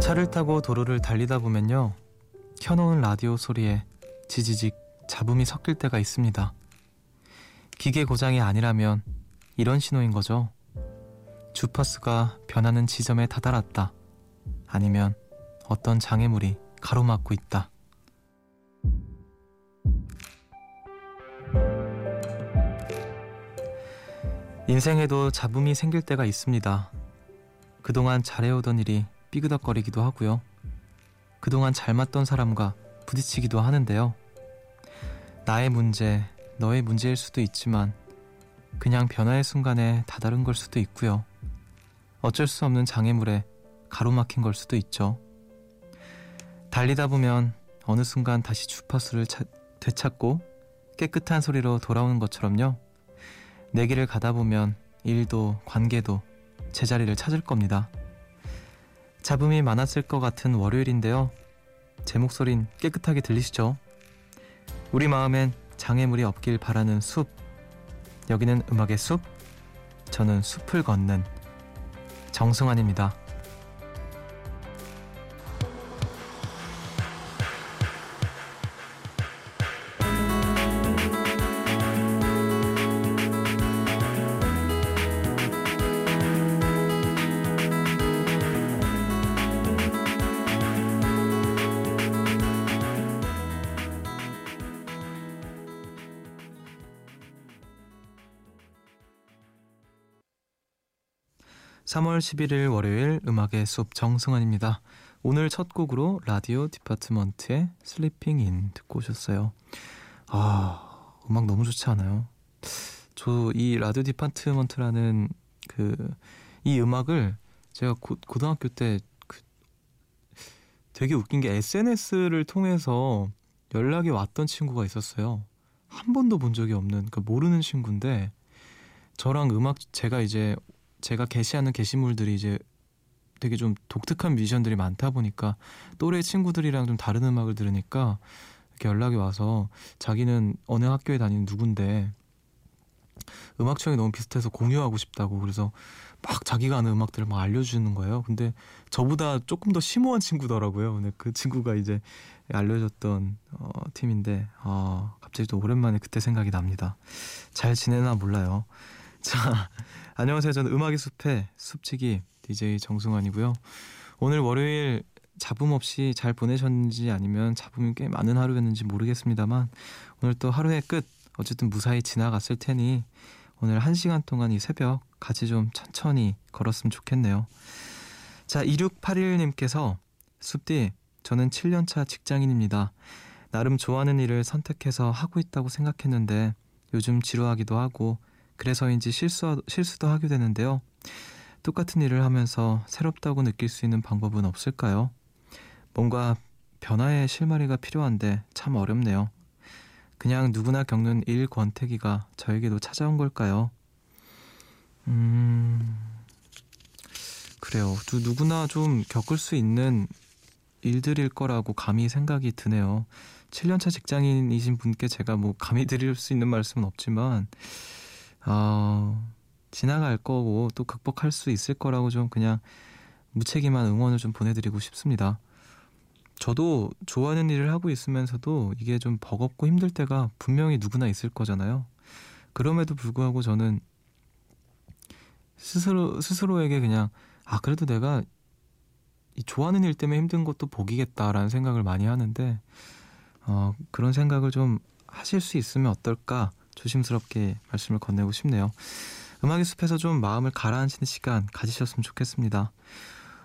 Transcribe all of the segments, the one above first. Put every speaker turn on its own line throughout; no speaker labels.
차를 타고 도로를 달리다 보면요. 켜놓은 라디오 소리에 지지직 잡음이 섞일 때가 있습니다. 기계 고장이 아니라면 이런 신호인 거죠. 주파수가 변하는 지점에 다다랐다. 아니면 어떤 장애물이 가로막고 있다. 인생에도 잡음이 생길 때가 있습니다. 그동안 잘해오던 일이 삐그덕거리기도 하고요. 그동안 잘 맞던 사람과 부딪히기도 하는데요. 나의 문제, 너의 문제일 수도 있지만 그냥 변화의 순간에 다다른 걸 수도 있고요. 어쩔 수 없는 장애물에 가로막힌 걸 수도 있죠. 달리다 보면 어느 순간 다시 주파수를 차, 되찾고 깨끗한 소리로 돌아오는 것처럼요. 내 길을 가다 보면 일도 관계도 제자리를 찾을 겁니다. 잡음이 많았을 것 같은 월요일인데요. 제 목소린 깨끗하게 들리시죠? 우리 마음엔 장애물이 없길 바라는 숲. 여기는 음악의 숲. 저는 숲을 걷는 정승환입니다. 3월 11일 월요일 음악의 숲 정승환입니다. 오늘 첫 곡으로 Radio Department의 Sleeping In 듣고 오셨어요. 아, 음악 너무 좋지 않아요? 저 이 Radio Department라는 그 이 음악을 제가 고, 고등학교 때 그 되게 웃긴 게 SNS를 통해서 연락이 왔던 친구가 있었어요. 한 번도 본 적이 없는 그 모르는 친구인데 저랑 음악 제가 이제 제가 게시하는 게시물들이 이제 되게 좀 독특한 뮤지션들이 많다 보니까 또래 친구들이랑 좀 다른 음악을 들으니까 이렇게 연락이 와서 자기는 어느 학교에 다니는 누군데 음악 취향이 너무 비슷해서 공유하고 싶다고 그래서 막 자기가 아는 음악들을 막 알려주는 거예요. 근데 저보다 조금 더 심오한 친구더라고요. 근데 그 친구가 이제 알려줬던 어, 팀인데 아 갑자기 또 오랜만에 그때 생각이 납니다. 잘 지내나 몰라요. 자 안녕하세요. 저는 음악의 숲의 숲치기 DJ 정승환이고요. 오늘 월요일 잡음 없이 잘 보내셨는지 아니면 잡음이 꽤 많은 하루였는지 모르겠습니다만 오늘 또 하루의 끝 어쨌든 무사히 지나갔을 테니 오늘 한 시간 동안 이 새벽 같이 좀 천천히 걸었으면 좋겠네요. 자, 2681님께서 숲디 저는 7년차 직장인입니다. 나름 좋아하는 일을 선택해서 하고 있다고 생각했는데 요즘 지루하기도 하고 그래서인지 실수, 실수도 하게 되는데요. 똑같은 일을 하면서 새롭다고 느낄 수 있는 방법은 없을까요? 뭔가 변화의 실마리가 필요한데 참 어렵네요. 그냥 누구나 겪는 일 권태기가 저에게도 찾아온 걸까요? 음, 그래요. 두, 누구나 좀 겪을 수 있는 일들일 거라고 감히 생각이 드네요. 7년차 직장인이신 분께 제가 뭐 감히 드릴 수 있는 말씀은 없지만, 어, 지나갈 거고 또 극복할 수 있을 거라고 좀 그냥 무책임한 응원을 좀 보내드리고 싶습니다. 저도 좋아하는 일을 하고 있으면서도 이게 좀 버겁고 힘들 때가 분명히 누구나 있을 거잖아요. 그럼에도 불구하고 저는 스스로 스스로에게 그냥 아 그래도 내가 이 좋아하는 일 때문에 힘든 것도 복이겠다라는 생각을 많이 하는데 어, 그런 생각을 좀 하실 수 있으면 어떨까 조심스럽게 말씀을 건네고 싶네요. 음악의 숲에서 좀 마음을 가라앉히는 시간 가지셨으면 좋겠습니다.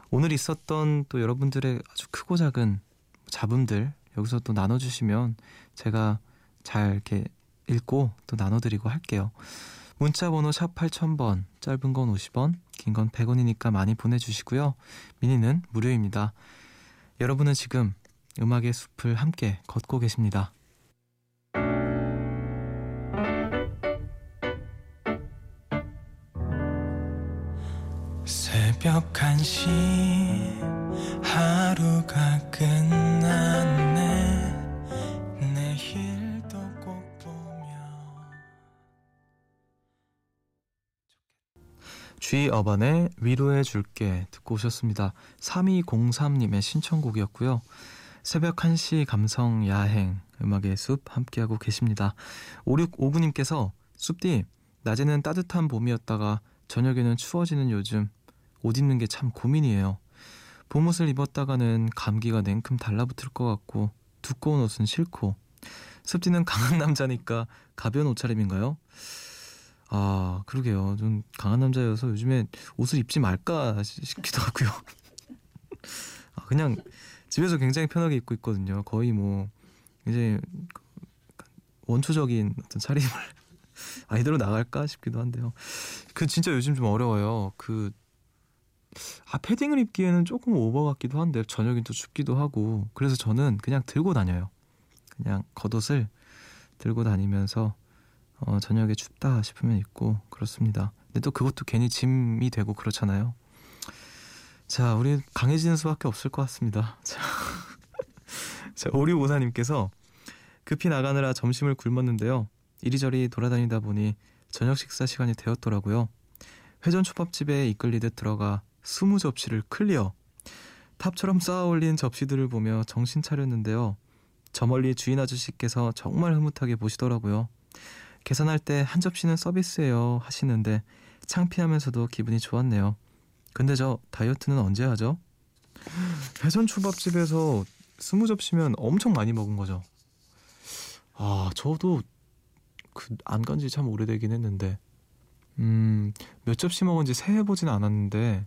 오늘 있었던 또 여러분들의 아주 크고 작은 잡음들 여기서 또 나눠주시면 제가 잘 이렇게 읽고 또 나눠드리고 할게요. 문자 번호 샵 8000번 짧은 건 50원 긴 건 100원이니까 많이 보내주시고요. 미니는 무료입니다. 여러분은 지금 음악의 숲을 함께 걷고 계십니다. 새벽 1시 하루가 끝났네 내일도 꼭 보며 G 어반의 위로해 줄게 듣고 오셨습니다. 3203님의 신청곡이었고요. 새벽 1시 감성 야행 음악의 숲 함께하고 계십니다. 5659님께서 숲디 낮에는 따뜻한 봄이었다가 저녁에는 추워지는 요즘 옷 입는 게 참 고민이에요. 봄옷을 입었다가는 감기가 냉큼 달라붙을 것 같고 두꺼운 옷은 싫고 습지는 강한 남자니까 가벼운 옷차림인가요? 아 그러게요. 좀 강한 남자여서 요즘에 옷을 입지 말까 싶기도 하고요. 아, 그냥 집에서 굉장히 편하게 입고 있거든요. 거의 뭐 이제 원초적인 어떤 차림을 아 이대로 나갈까 싶기도 한데요. 그 진짜 요즘 좀 어려워요. 그 아, 패딩을 입기에는 조금 오버 같기도 한데 저녁엔 또 춥기도 하고 그래서 저는 그냥 들고 다녀요. 그냥 겉옷을 들고 다니면서 어, 저녁에 춥다 싶으면 입고 그렇습니다. 근데 또 그것도 괜히 짐이 되고 그렇잖아요. 자, 우리 강해지는 수밖에 없을 것 같습니다. 자, 자 오리오사님께서 급히 나가느라 점심을 굶었는데요. 이리저리 돌아다니다 보니 저녁 식사 시간이 되었더라고요. 회전 초밥집에 이끌리듯 들어가 스무 접시를 clear. 탑처럼 쌓아 올린 접시들을 보며 정신 차렸는데요. 저 멀리 주인 아저씨께서 정말 흐뭇하게 보시더라고요. 계산할 때 한 접시는 서비스예요 하시는데 창피하면서도 기분이 좋았네요. 근데 저 다이어트는 언제 하죠? 회전 초밥집에서 스무 접시면 엄청 많이 먹은 거죠. 아, 저도 그 안 간지 참 오래되긴 했는데 음, 몇 접시 먹은지 세해 보진 않았는데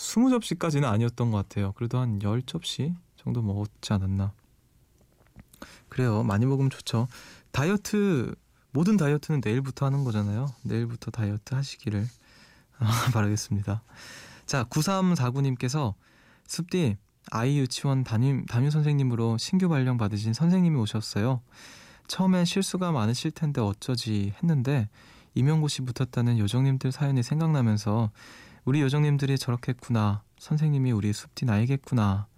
스무 접시까지는 아니었던 것 같아요. 그래도 한 열 접시 정도 먹었지 않았나. 그래요. 많이 먹으면 좋죠. 다이어트 모든 다이어트는 내일부터 하는 거잖아요. 내일부터 다이어트 하시기를 바라겠습니다. 자, 9349님께서 습디 아이 유치원 담임, 담임 선생님으로 신규 발령 받으신 선생님이 오셨어요. 처음엔 실수가 많으실 텐데 어쩌지 했는데 임용고시 붙었다는 요정님들 사연이 생각나면서 우리 요정님들이 저렇겠구나. 선생님이 우리 숲디 나이겠구나.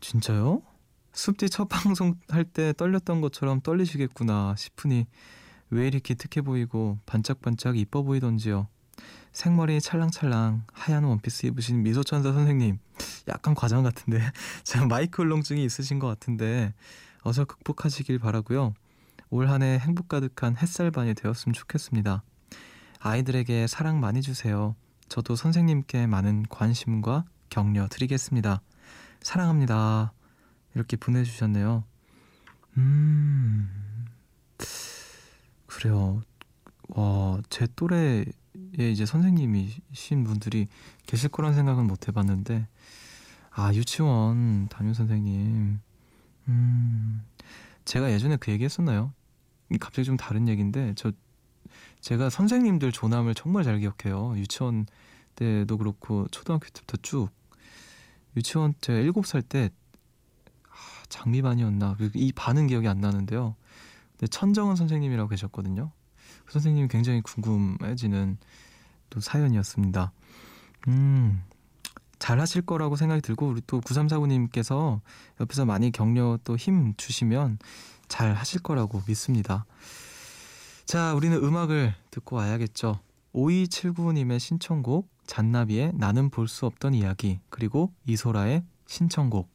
진짜요? 숲디 첫 방송 할 때 떨렸던 것처럼 떨리시겠구나 싶으니 왜 이렇게 특해 보이고 반짝반짝 이뻐 보이던지요. 생머리 찰랑찰랑 하얀 원피스 입으신 미소천사 선생님 약간 과장 같은데 자 마이크 울렁증이 있으신 것 같은데 어서 극복하시길 바라고요. 올 한 해 행복 가득한 햇살반이 되었으면 좋겠습니다. 아이들에게 사랑 많이 주세요. 저도 선생님께 많은 관심과 격려 드리겠습니다. 사랑합니다. 이렇게 보내주셨네요. 음, 그래요. 와, 제 또래에 이제 선생님이신 분들이 계실 거란 생각은 못 해봤는데, 아, 유치원 담임 선생님. 음, 제가 예전에 그 얘기 했었나요? 갑자기 좀 다른 얘기인데, 저, 제가 선생님들 조남을 정말 잘 기억해요. 유치원 때도 그렇고, 초등학교 때부터 쭉. 유치원 제가 7살 때 장미반이었나 그이 반은 기억이 안 나는데요. 근데 천정은 선생님이라고 계셨거든요. 그 선생님이 굉장히 궁금해지는 또 사연이었습니다. 음, 잘 하실 거라고 생각이 들고 우리 또 9349님께서 옆에서 많이 격려 또 힘 주시면 잘 하실 거라고 믿습니다. 자, 우리는 음악을 듣고 와야겠죠. 5279님의 신청곡 잔나비의 나는 볼 수 없던 이야기 그리고 이소라의 신청곡.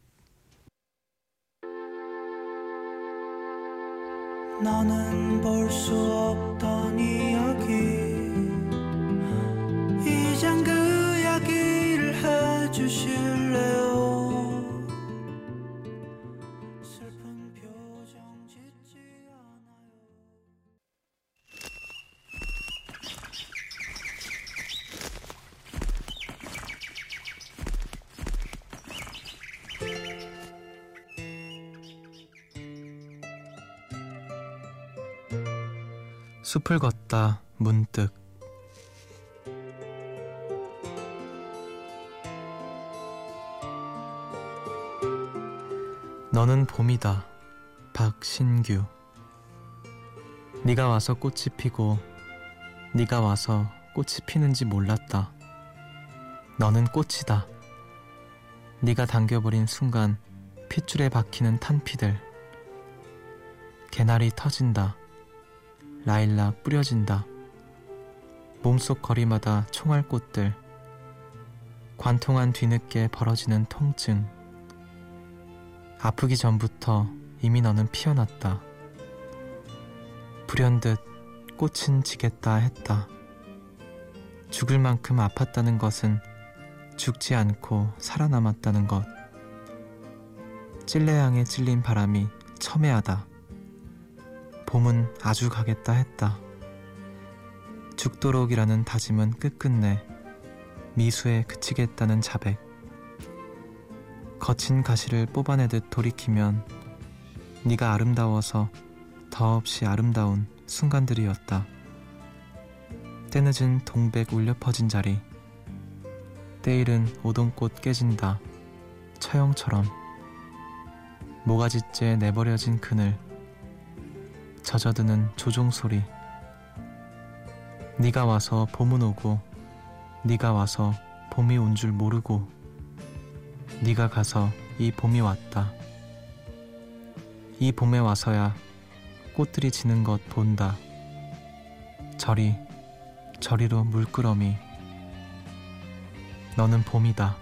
나는 볼 수 없던 이야기. 이젠 그 이야기를 해주실래요 숲을 걷다 문득. 너는 봄이다 박신규. 네가 와서 꽃이 피고 네가 와서 꽃이 피는지 몰랐다. 너는 꽃이다. 네가 당겨버린 순간 핏줄에 박히는 탄피들. 개나리 터진다 라일락 뿌려진다. 몸속 거리마다 총알꽃들 관통한 뒤늦게 벌어지는 통증. 아프기 전부터 이미 너는 피어났다. 불현듯 꽃은 지겠다 했다. 죽을 만큼 아팠다는 것은 죽지 않고 살아남았다는 것. 찔레향에 찔린 바람이 첨예하다 봄은 아주 가겠다 했다 죽도록이라는 다짐은 끝끝내 미수에 그치겠다는 자백. 거친 가시를 뽑아내듯 돌이키면 네가 아름다워서 더없이 아름다운 순간들이었다. 때늦은 동백 울려 퍼진 자리. 때일은 오동꽃 깨진다. 처형처럼. 모가지째 내버려진 그늘. 젖어드는 조종 소리. 네가 와서 봄은 오고 네가 와서 봄이 온 줄 모르고 네가 가서 이 봄이 왔다. 이 봄에 와서야 꽃들이 지는 것 본다. 저리 저리로 물끄러미 너는 봄이다.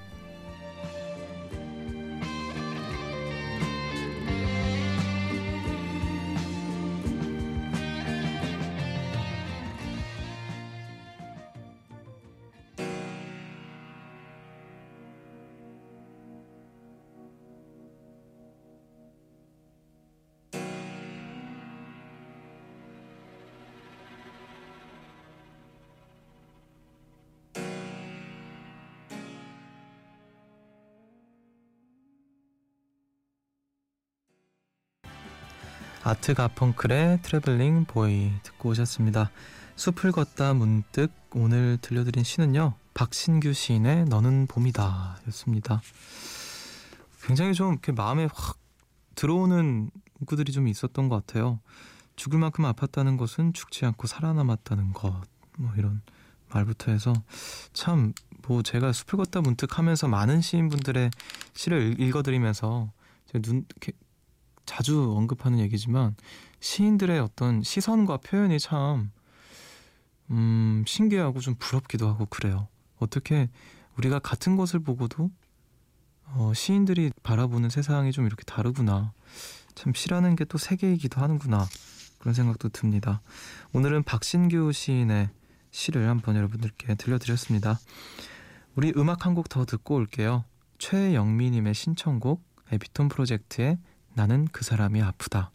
아트 가펑클의 Traveling Boy 듣고 오셨습니다. 숲을 걷다 문득 오늘 들려드린 시는요. 박신규 시인의 너는 봄이다 였습니다. 굉장히 좀 이렇게 마음에 확 들어오는 문구들이 좀 있었던 것 같아요. 죽을 만큼 아팠다는 것은 죽지 않고 살아남았다는 것. 뭐 이런 말부터 해서 참 뭐 제가 숲을 걷다 문득 하면서 많은 시인분들의 시를 읽어드리면서 눈 자주 언급하는 얘기지만 시인들의 어떤 시선과 표현이 참 음, 신기하고 좀 부럽기도 하고 그래요. 어떻게 우리가 같은 것을 보고도 어, 시인들이 바라보는 세상이 좀 이렇게 다르구나. 참 시라는 게 또 세계이기도 하는구나. 그런 생각도 듭니다. 오늘은 박신규 시인의 시를 한번 여러분들께 들려드렸습니다. 우리 음악 한 곡 더 듣고 올게요. 최영미님의 신청곡 에피톤 프로젝트의 나는 그 사람이 아프다.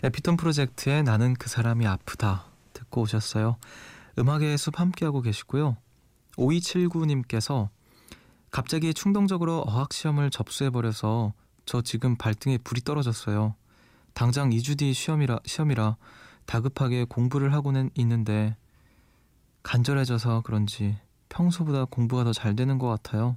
에피톤 프로젝트의 나는 그 사람이 아프다 듣고 오셨어요. 음악의 숲 함께하고 계시고요. 5279님께서 갑자기 충동적으로 어학시험을 접수해버려서 저 지금 발등에 불이 떨어졌어요. 당장 2주 뒤 시험이라, 시험이라 다급하게 공부를 하고는 있는데 간절해져서 그런지 평소보다 공부가 더 잘 되는 것 같아요.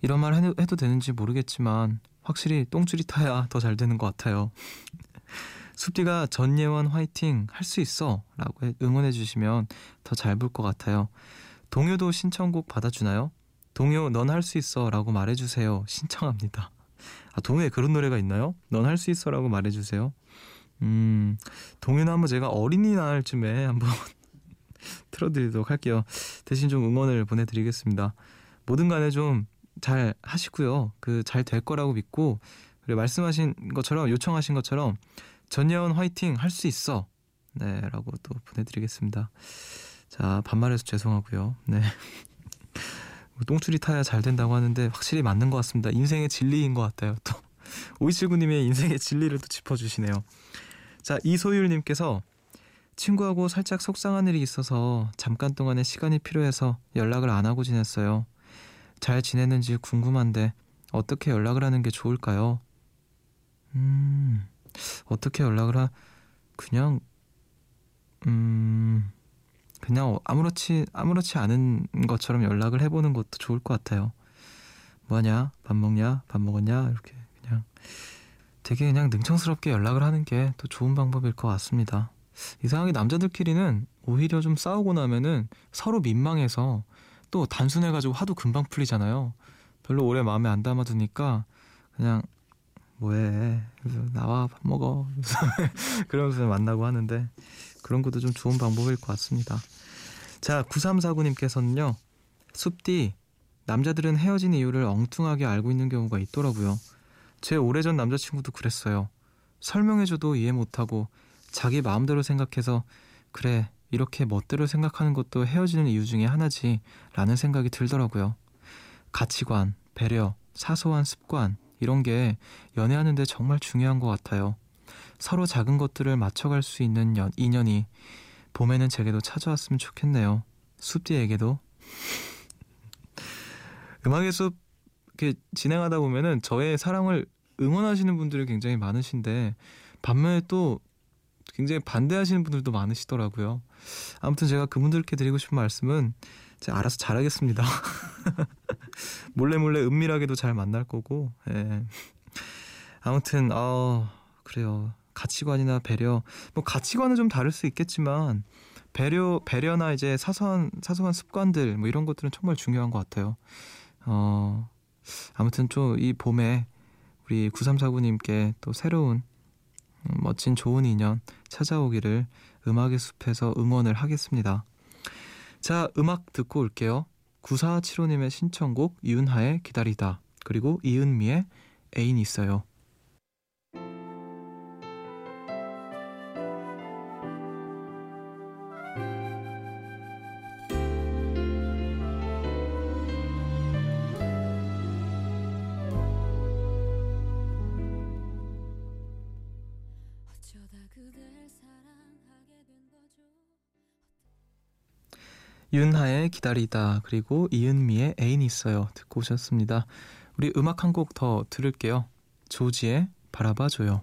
이런 말 해도 되는지 모르겠지만 확실히 똥줄이 타야 더 잘 되는 것 같아요. 숲디가 전예원 화이팅 할 수 있어 라고 응원해 주시면 더 잘 볼 것 같아요. 동요도 신청곡 받아주나요? 동요 넌 할 수 있어 라고 말해주세요. 신청합니다. 아, 동요에 그런 노래가 있나요? 넌 할 수 있어 라고 말해주세요. 음, 동요는 한번 제가 어린이날쯤에 한번 틀어드리도록 할게요. 대신 좀 응원을 보내드리겠습니다. 뭐든 간에 좀 잘 하시고요. 그 잘 될 거라고 믿고, 그리고 말씀하신 것처럼, 요청하신 것처럼, 전예원 화이팅 할 수 있어. 네, 라고 또 보내드리겠습니다. 자, 반말해서 죄송하고요. 네. 똥줄이 타야 잘 된다고 하는데 확실히 맞는 것 같습니다. 인생의 진리인 것 같아요. 또 오이칠구님의 인생의 진리를 또 짚어주시네요. 자, 이소율님께서 친구하고 살짝 속상한 일이 있어서 잠깐 동안의 시간이 필요해서 연락을 안 하고 지냈어요. 잘 지냈는지 궁금한데 어떻게 연락을 하는 게 좋을까요? 음, 어떻게 연락을 하, 그냥, 음, 그냥 아무렇지 아무렇지 않은 것처럼 연락을 해보는 것도 좋을 것 같아요. 뭐하냐? 밥 먹냐? 밥 먹었냐? 이렇게 그냥 되게 그냥 능청스럽게 연락을 하는 게 또 좋은 방법일 것 같습니다. 이상하게 남자들끼리는 오히려 좀 싸우고 나면은 서로 민망해서 또 단순해가지고 화도 금방 풀리잖아요. 별로 오래 마음에 안 담아두니까 그냥 뭐해 나와 밥 먹어 그러면서 만나고 하는데 그런 것도 좀 좋은 방법일 것 같습니다. 자 9349님께서는요 숲디 남자들은 헤어진 이유를 엉뚱하게 알고 있는 경우가 있더라고요. 제 오래전 남자친구도 그랬어요. 설명해줘도 이해 못하고 자기 마음대로 생각해서 그래 이렇게 멋대로 생각하는 것도 헤어지는 이유 중에 하나지 라는 생각이 들더라고요. 가치관, 배려, 사소한 습관 이런 게 연애하는데 정말 중요한 것 같아요. 서로 작은 것들을 맞춰갈 수 있는 연, 인연이 봄에는 제게도 찾아왔으면 좋겠네요. 숲디에게도 음악의 숲 이렇게 진행하다 보면은 저의 사랑을 응원하시는 분들이 굉장히 많으신데 반면에 또 굉장히 반대하시는 분들도 많으시더라고요. 아무튼 제가 그분들께 드리고 싶은 말씀은 제가 알아서 잘하겠습니다. 몰래 몰래 은밀하게도 잘 만날 거고. 예. 아무튼 어 그래요. 가치관이나 배려 뭐 가치관은 좀 다를 수 있겠지만 배려 배려나 이제 사소한 사소한 습관들 뭐 이런 것들은 정말 중요한 것 같아요. 어 아무튼 좀 이 봄에 우리 9349님께 또 새로운 음, 멋진 좋은 인연 찾아오기를 음악의 숲에서 응원을 하겠습니다. 자, 음악 듣고 올게요. 9475님의 신청곡 윤하의 기다리다 그리고 이은미의 애인 있어요. 윤하의 기다리다 그리고 이은미의 애인 있어요 듣고 오셨습니다. 우리 음악 한 곡 더 들을게요. 조지의 바라봐줘요.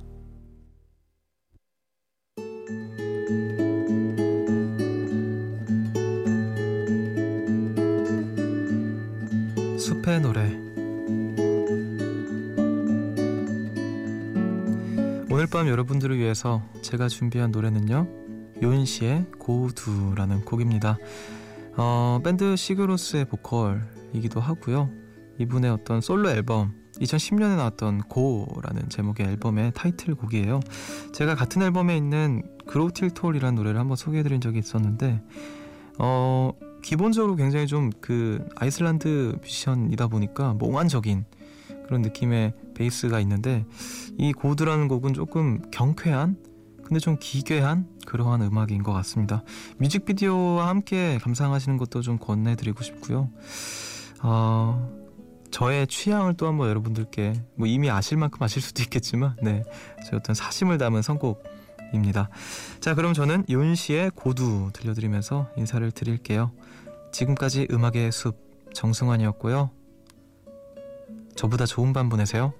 밤 여러분들을 위해서 제가 준비한 노래는요 요인씨의 고두라는 곡입니다 어, 밴드 시그로스의 보컬이기도 하고요 이분의 어떤 솔로 앨범 2010년에 나왔던 고라는 제목의 앨범의 타이틀곡이에요. 제가 같은 앨범에 있는 그로틸톨이라는 노래를 한번 소개해드린 적이 있었는데 어 기본적으로 굉장히 좀 그 아이슬란드 뮤지션이다 보니까 몽환적인 그런 느낌의 베이스가 있는데 이 고드라는 곡은 조금 경쾌한 근데 좀 기괴한 그러한 음악인 것 같습니다. 뮤직비디오와 함께 감상하시는 것도 좀 권해드리고 싶고요. 어, 저의 취향을 또 한번 여러분들께 뭐 이미 아실 만큼 아실 수도 있겠지만 네, 제 어떤 사심을 담은 선곡입니다. 자, 그럼 저는 윤 씨의 고두 들려드리면서 인사를 드릴게요. 지금까지 음악의 숲 정승환이었고요. 저보다 좋은 밤 보내세요.